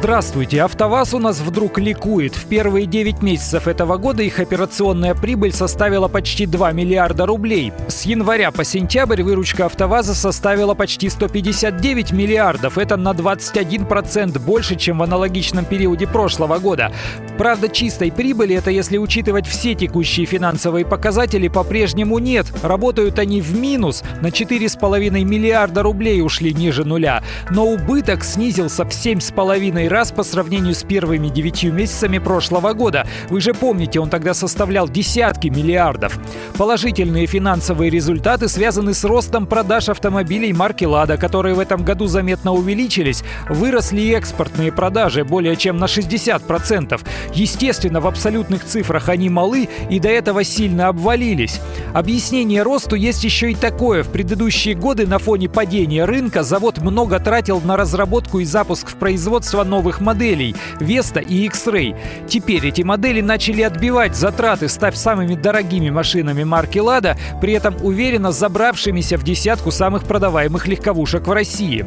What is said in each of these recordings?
Здравствуйте. АвтоВАЗ у нас вдруг ликует. В первые 9 месяцев этого года их операционная прибыль составила почти 2 миллиарда рублей. С января по сентябрь выручка АвтоВАЗа составила почти 159 миллиардов. Это на 21% больше, чем в аналогичном периоде прошлого года. Правда, чистой прибыли, это если учитывать все текущие финансовые показатели, по-прежнему нет. Работают они в минус. На 4,5 миллиарда рублей ушли ниже нуля. Но убыток снизился в 7,5 раз по сравнению с первыми девятью месяцами прошлого года. Вы же помните, он тогда составлял десятки миллиардов. Положительные финансовые результаты связаны с ростом продаж автомобилей марки «Лада», которые в этом году заметно увеличились. Выросли и экспортные продажи более чем на 60%. Естественно, в абсолютных цифрах они малы и до этого сильно обвалились. Объяснение росту есть еще и такое. В предыдущие годы на фоне падения рынка завод много тратил на разработку и запуск в производство новых новых моделей Vesta и X-Ray. Теперь эти модели начали отбивать затраты, став самыми дорогими машинами марки Lada, при этом уверенно забравшимися в десятку самых продаваемых легковушек в России.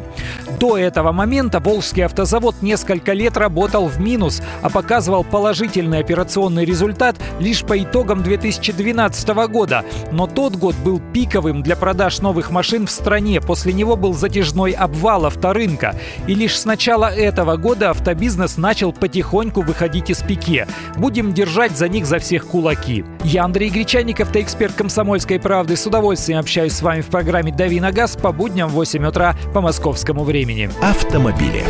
До этого момента Волжский автозавод несколько лет работал в минус, а показывал положительный операционный результат лишь по итогам 2012 года. Но тот год был пиковым для продаж новых машин в стране. После него был затяжной обвал авторынка. И лишь с начала этого года года автобизнес начал потихоньку выходить из пике. Будем держать за них за всех кулаки. Я Андрей Гречаник, автоэксперт «Комсомольской правды». С удовольствием общаюсь с вами в программе «Дави на газ» по будням в 8 утра по московскому времени. Автомобили.